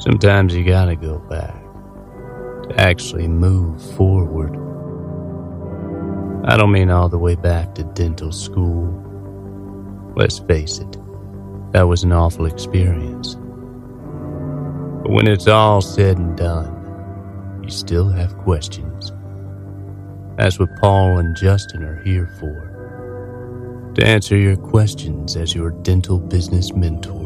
Sometimes you gotta go back to actually move forward. I don't mean all the way back to dental school. Let's face it, that was an awful experience. But when it's all said and done, you still have questions. That's what Paul and Justin are here for. To answer your questions as your dental business mentors.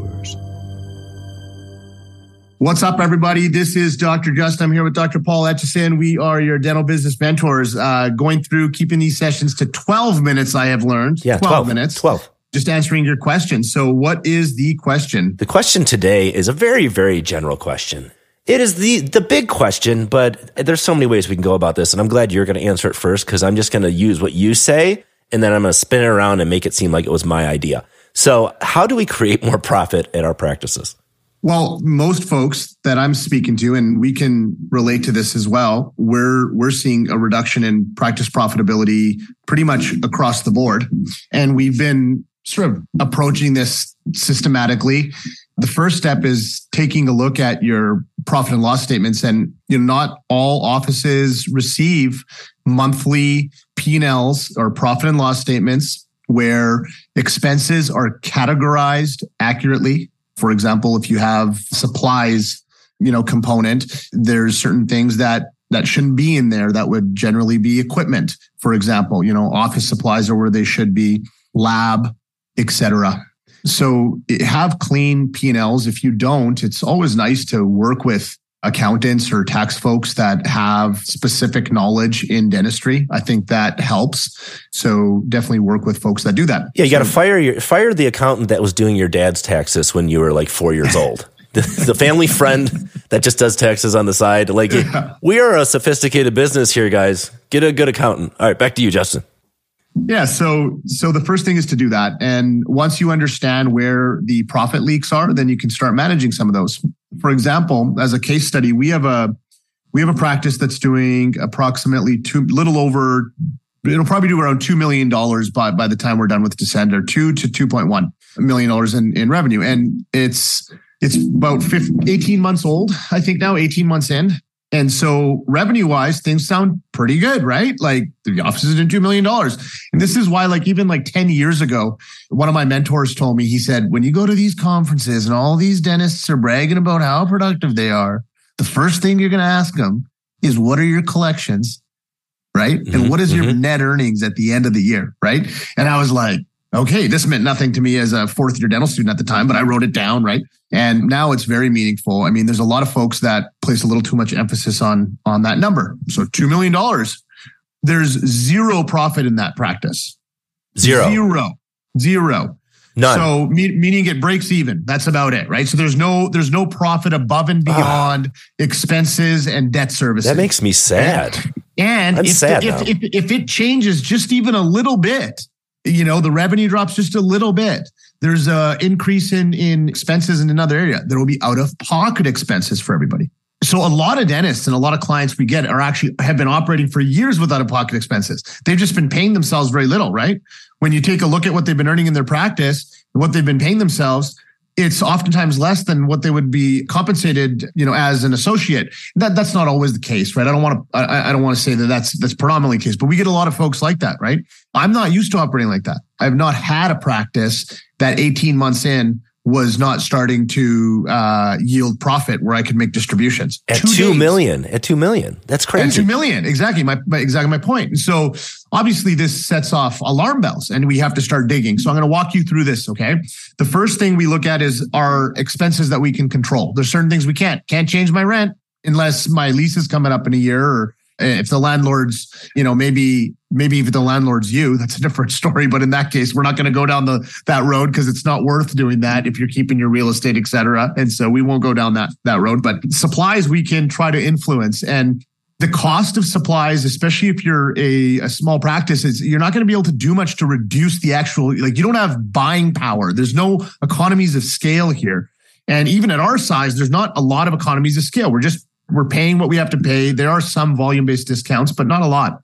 What's up, everybody? This is Dr. Justin. I'm here with Dr. Paul Etchison. We are your dental business mentors, uh, going through keeping these sessions to 12 minutes, I have learned. Yeah, 12, 12 minutes. 12. Just answering your questions. So, what is the question? The question today is a very, very general question. It is the the big question, but there's so many ways we can go about this, and I'm glad you're going to answer it first because I'm just going to use what you say, and then I'm going to spin it around and make it seem like it was my idea. So, how do we create more profit at our practices? Well, most folks that I'm speaking to, and we can relate to this as well, we're we're seeing a reduction in practice profitability pretty much across the board. And we've been sort of approaching this systematically. The first step is taking a look at your profit and loss statements. And you know, not all offices receive monthly P&Ls or profit and loss statements where expenses are categorized accurately for example, if you have supplies, you know, component, there's certain things that that shouldn't be in there that would generally be equipment. For example, you know, office supplies are where they should be, lab, etc. So have clean P&Ls. If you don't, it's always nice to work with accountants or tax folks that have specific knowledge in dentistry. I think that helps. So definitely work with folks that do that. Yeah, you so, got to fire your fire the accountant that was doing your dad's taxes when you were like four years old. the, the family friend that just does taxes on the side. Like yeah. we are a sophisticated business here, guys. Get a good accountant. All right, back to you, Justin. Yeah, so so the first thing is to do that, and once you understand where the profit leaks are, then you can start managing some of those for example, as a case study, we have a we have a practice that's doing approximately two little over it'll probably do around two million dollars by by the time we're done with December, two to two point one million dollars in, in revenue. And it's it's about 15, 18 months old, I think now, 18 months in. And so revenue wise, things sound pretty good, right? Like the office is in $2 million. And this is why, like, even like 10 years ago, one of my mentors told me, he said, when you go to these conferences and all these dentists are bragging about how productive they are, the first thing you're going to ask them is, what are your collections? Right. Mm-hmm, and what is your mm-hmm. net earnings at the end of the year? Right. And I was like, okay, this meant nothing to me as a fourth year dental student at the time, but I wrote it down, right? And now it's very meaningful. I mean, there's a lot of folks that place a little too much emphasis on on that number. So $2 million. There's zero profit in that practice. Zero. Zero. Zero. None. So me- meaning it breaks even. That's about it, right? So there's no there's no profit above and ah. beyond expenses and debt services. That makes me sad. And, and if, sad if, if, if it changes just even a little bit, you know, the revenue drops just a little bit. There's a increase in in expenses in another area. There will be out of pocket expenses for everybody. So a lot of dentists and a lot of clients we get are actually have been operating for years with out of pocket expenses. They've just been paying themselves very little, right? When you take a look at what they've been earning in their practice and what they've been paying themselves, it's oftentimes less than what they would be compensated, you know, as an associate. That that's not always the case, right? I don't want to I, I don't want to say that that's that's predominantly the case, but we get a lot of folks like that, right? I'm not used to operating like that. I've not had a practice that 18 months in was not starting to uh, yield profit where I could make distributions. At two, two million, at two million, that's crazy. At two million, exactly my, my exactly my point. And so obviously this sets off alarm bells, and we have to start digging. So I'm going to walk you through this. Okay, the first thing we look at is our expenses that we can control. There's certain things we can't. Can't change my rent unless my lease is coming up in a year or if the landlord's, you know, maybe maybe if the landlord's you, that's a different story. But in that case, we're not going to go down the that road because it's not worth doing that if you're keeping your real estate, et cetera. And so we won't go down that that road. But supplies we can try to influence and the cost of supplies, especially if you're a, a small practice, is you're not going to be able to do much to reduce the actual like you don't have buying power. There's no economies of scale here. And even at our size, there's not a lot of economies of scale. We're just we're paying what we have to pay. There are some volume based discounts, but not a lot.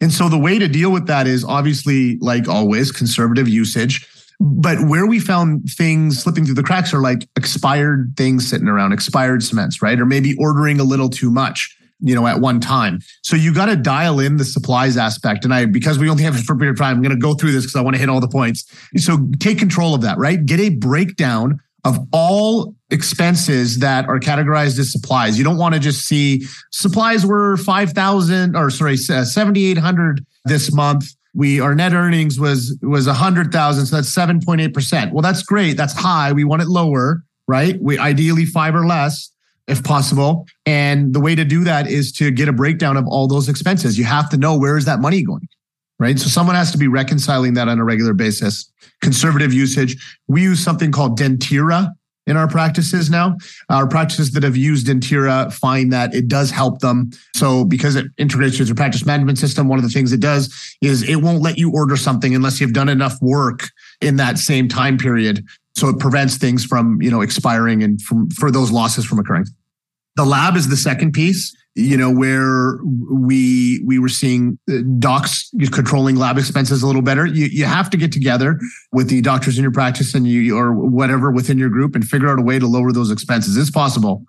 And so the way to deal with that is obviously, like always, conservative usage. But where we found things slipping through the cracks are like expired things sitting around, expired cements, right? Or maybe ordering a little too much you know, at one time. So you got to dial in the supplies aspect. And I, because we only have a short period of time, I'm going to go through this because I want to hit all the points. So take control of that, right? Get a breakdown of all expenses that are categorized as supplies. You don't want to just see supplies were 5,000 or sorry, uh, 7,800 this month. We, our net earnings was, was a hundred thousand. So that's 7.8%. Well, that's great. That's high. We want it lower, right? We ideally five or less if possible. And the way to do that is to get a breakdown of all those expenses. You have to know where is that money going, right? So someone has to be reconciling that on a regular basis. Conservative usage. We use something called Dentira in our practices now. Our practices that have used Dentira find that it does help them. So because it integrates with your practice management system, one of the things it does is it won't let you order something unless you've done enough work in that same time period so it prevents things from, you know, expiring and from, for those losses from occurring. The lab is the second piece, you know, where we, we were seeing uh, docs controlling lab expenses a little better. You, you have to get together with the doctors in your practice and you, or whatever within your group and figure out a way to lower those expenses. It's possible.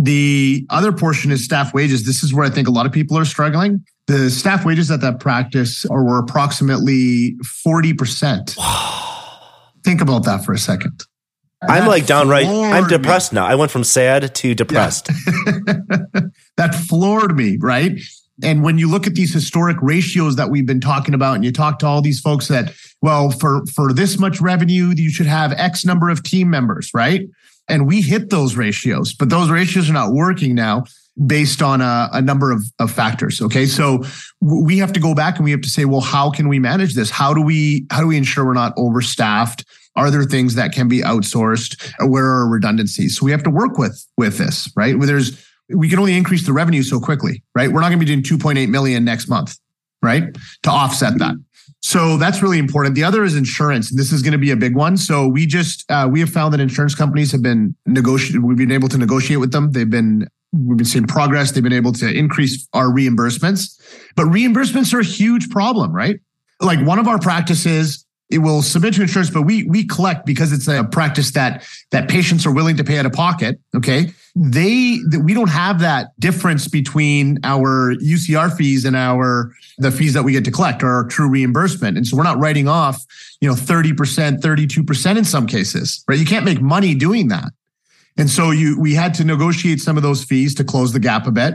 The other portion is staff wages. This is where I think a lot of people are struggling. The staff wages at that practice are were approximately 40%. Think about that for a second. I'm like downright, I'm depressed now. I went from sad to depressed. Yeah. floored me, right? And when you look at these historic ratios that we've been talking about, and you talk to all these folks that, well, for, for this much revenue, you should have X number of team members, right? And we hit those ratios, but those ratios are not working now based on a, a number of, of factors. Okay. So we have to go back and we have to say, well, how can we manage this? How do we, how do we ensure we're not overstaffed? Are there things that can be outsourced? Where are redundancies? So we have to work with, with this, right? Where there's, we can only increase the revenue so quickly, right? We're not going to be doing 2.8 million next month, right? To offset that. So that's really important. The other is insurance. This is going to be a big one. So we just uh, we have found that insurance companies have been negotiated. We've been able to negotiate with them. They've been we've been seeing progress. They've been able to increase our reimbursements, but reimbursements are a huge problem, right? Like one of our practices, it will submit to insurance, but we we collect because it's a practice that that patients are willing to pay out of pocket. Okay, they that we don't have that difference between our UCR fees and our the fees that we get to collect or our true reimbursement, and so we're not writing off you know thirty percent, thirty two percent in some cases, right? You can't make money doing that. And so you, we had to negotiate some of those fees to close the gap a bit.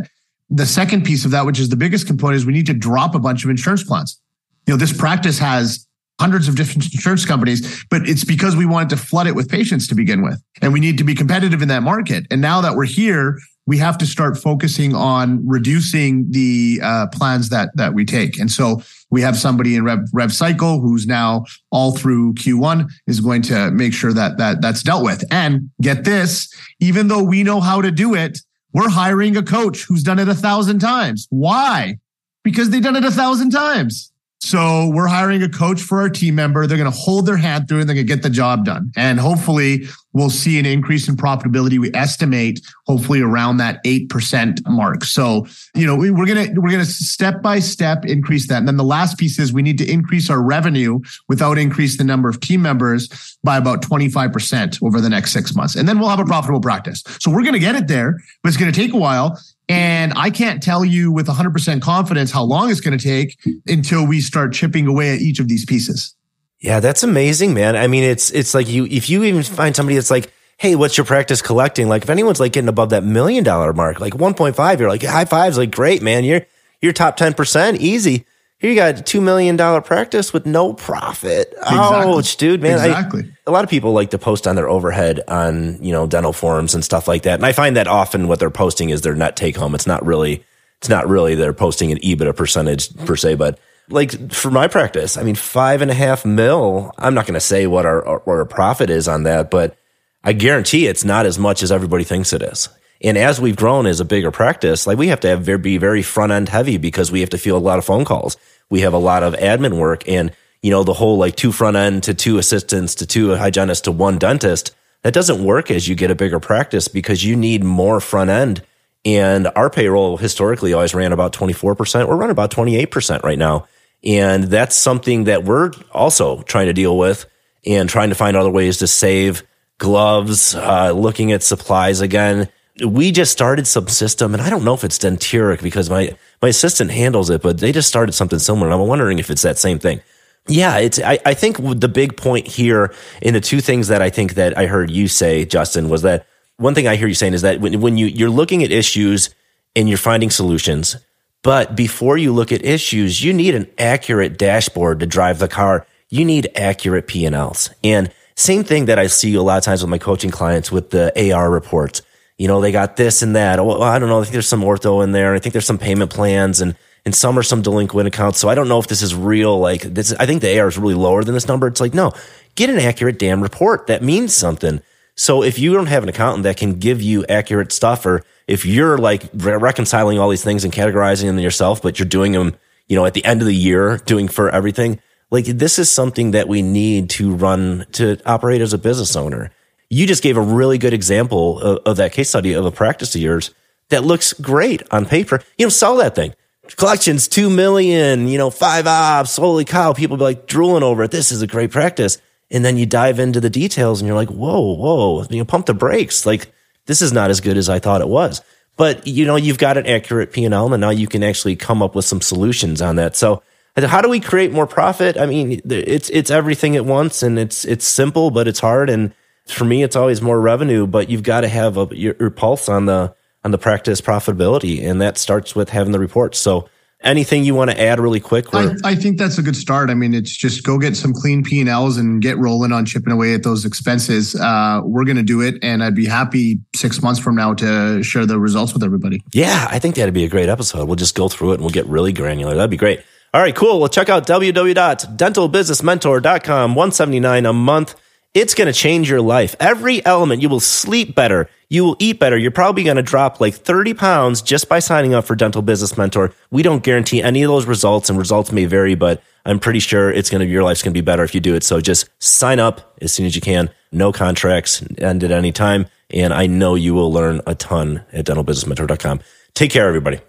The second piece of that, which is the biggest component, is we need to drop a bunch of insurance plans. You know, this practice has hundreds of different insurance companies, but it's because we wanted to flood it with patients to begin with. And we need to be competitive in that market. And now that we're here, we have to start focusing on reducing the uh, plans that that we take. And so we have somebody in Rev, Rev Cycle who's now all through Q1 is going to make sure that that that's dealt with. And get this, even though we know how to do it, we're hiring a coach who's done it a thousand times. Why? Because they've done it a thousand times. So we're hiring a coach for our team member. They're going to hold their hand through and they're going to get the job done. And hopefully we'll see an increase in profitability. We estimate hopefully around that 8% mark. So, you know, we, are going to, we're going to step by step increase that. And then the last piece is we need to increase our revenue without increase the number of team members by about 25% over the next six months. And then we'll have a profitable practice. So we're going to get it there, but it's going to take a while. And I can't tell you with 100% confidence how long it's going to take until we start chipping away at each of these pieces. Yeah, that's amazing, man. I mean, it's it's like you if you even find somebody that's like, "Hey, what's your practice collecting?" Like if anyone's like getting above that million dollar mark, like 1.5, you're like, "High fives, like great, man. You're you're top 10%, easy." Here you got a $2 million practice with no profit. Exactly. Ouch, dude, man. Exactly. I, a lot of people like to post on their overhead on, you know, dental forums and stuff like that. And I find that often what they're posting is their net take home. It's not really, it's not really they're posting an EBITDA percentage per se, but like for my practice, I mean, five and a half mil, I'm not going to say what our, what our profit is on that, but I guarantee it's not as much as everybody thinks it is. And as we've grown as a bigger practice, like we have to have be very front end heavy because we have to field a lot of phone calls. We have a lot of admin work and, you know, the whole like two front end to two assistants to two hygienists to one dentist. That doesn't work as you get a bigger practice because you need more front end. And our payroll historically always ran about 24%. We're running about 28% right now. And that's something that we're also trying to deal with and trying to find other ways to save gloves, uh, looking at supplies again. We just started some system, and I don't know if it's Dentira because my, my assistant handles it, but they just started something similar. And I'm wondering if it's that same thing. Yeah, it's. I, I think the big point here in the two things that I think that I heard you say, Justin, was that one thing I hear you saying is that when, when you you're looking at issues and you're finding solutions, but before you look at issues, you need an accurate dashboard to drive the car. You need accurate P and Ls. And same thing that I see a lot of times with my coaching clients with the AR reports. You know, they got this and that. Oh, I don't know. I think there's some ortho in there. I think there's some payment plans and and some are some delinquent accounts. So I don't know if this is real. Like this, I think the AR is really lower than this number. It's like, no, get an accurate damn report. That means something. So if you don't have an accountant that can give you accurate stuff, or if you're like re- reconciling all these things and categorizing them yourself, but you're doing them, you know, at the end of the year, doing for everything, like this is something that we need to run to operate as a business owner. You just gave a really good example of, of that case study of a practice of yours that looks great on paper. You know, sell that thing collections, two million, you know, five ops. Holy cow. People be like drooling over it. This is a great practice. And then you dive into the details and you're like, whoa, whoa, you know, pump the brakes. Like this is not as good as I thought it was. But you know, you've got an accurate P&L and now you can actually come up with some solutions on that. So how do we create more profit? I mean, it's, it's everything at once and it's, it's simple, but it's hard. And for me, it's always more revenue, but you've got to have a, your, your pulse on the, on the practice profitability. And that starts with having the reports. So anything you want to add really quick? I, I, think that's a good start. I mean, it's just go get some clean P&Ls and get rolling on chipping away at those expenses. Uh, we're going to do it. And I'd be happy six months from now to share the results with everybody. Yeah, I think that'd be a great episode. We'll just go through it and we'll get really granular. That'd be great. All right, cool. Well, check out www.dentalbusinessmentor.com. 179 a month. It's going to change your life. Every element, you will sleep better. You will eat better. You're probably going to drop like 30 pounds just by signing up for Dental Business Mentor. We don't guarantee any of those results and results may vary, but I'm pretty sure it's going to, your life's going to be better if you do it. So just sign up as soon as you can. No contracts end at any time. And I know you will learn a ton at dentalbusinessmentor.com. Take care, everybody.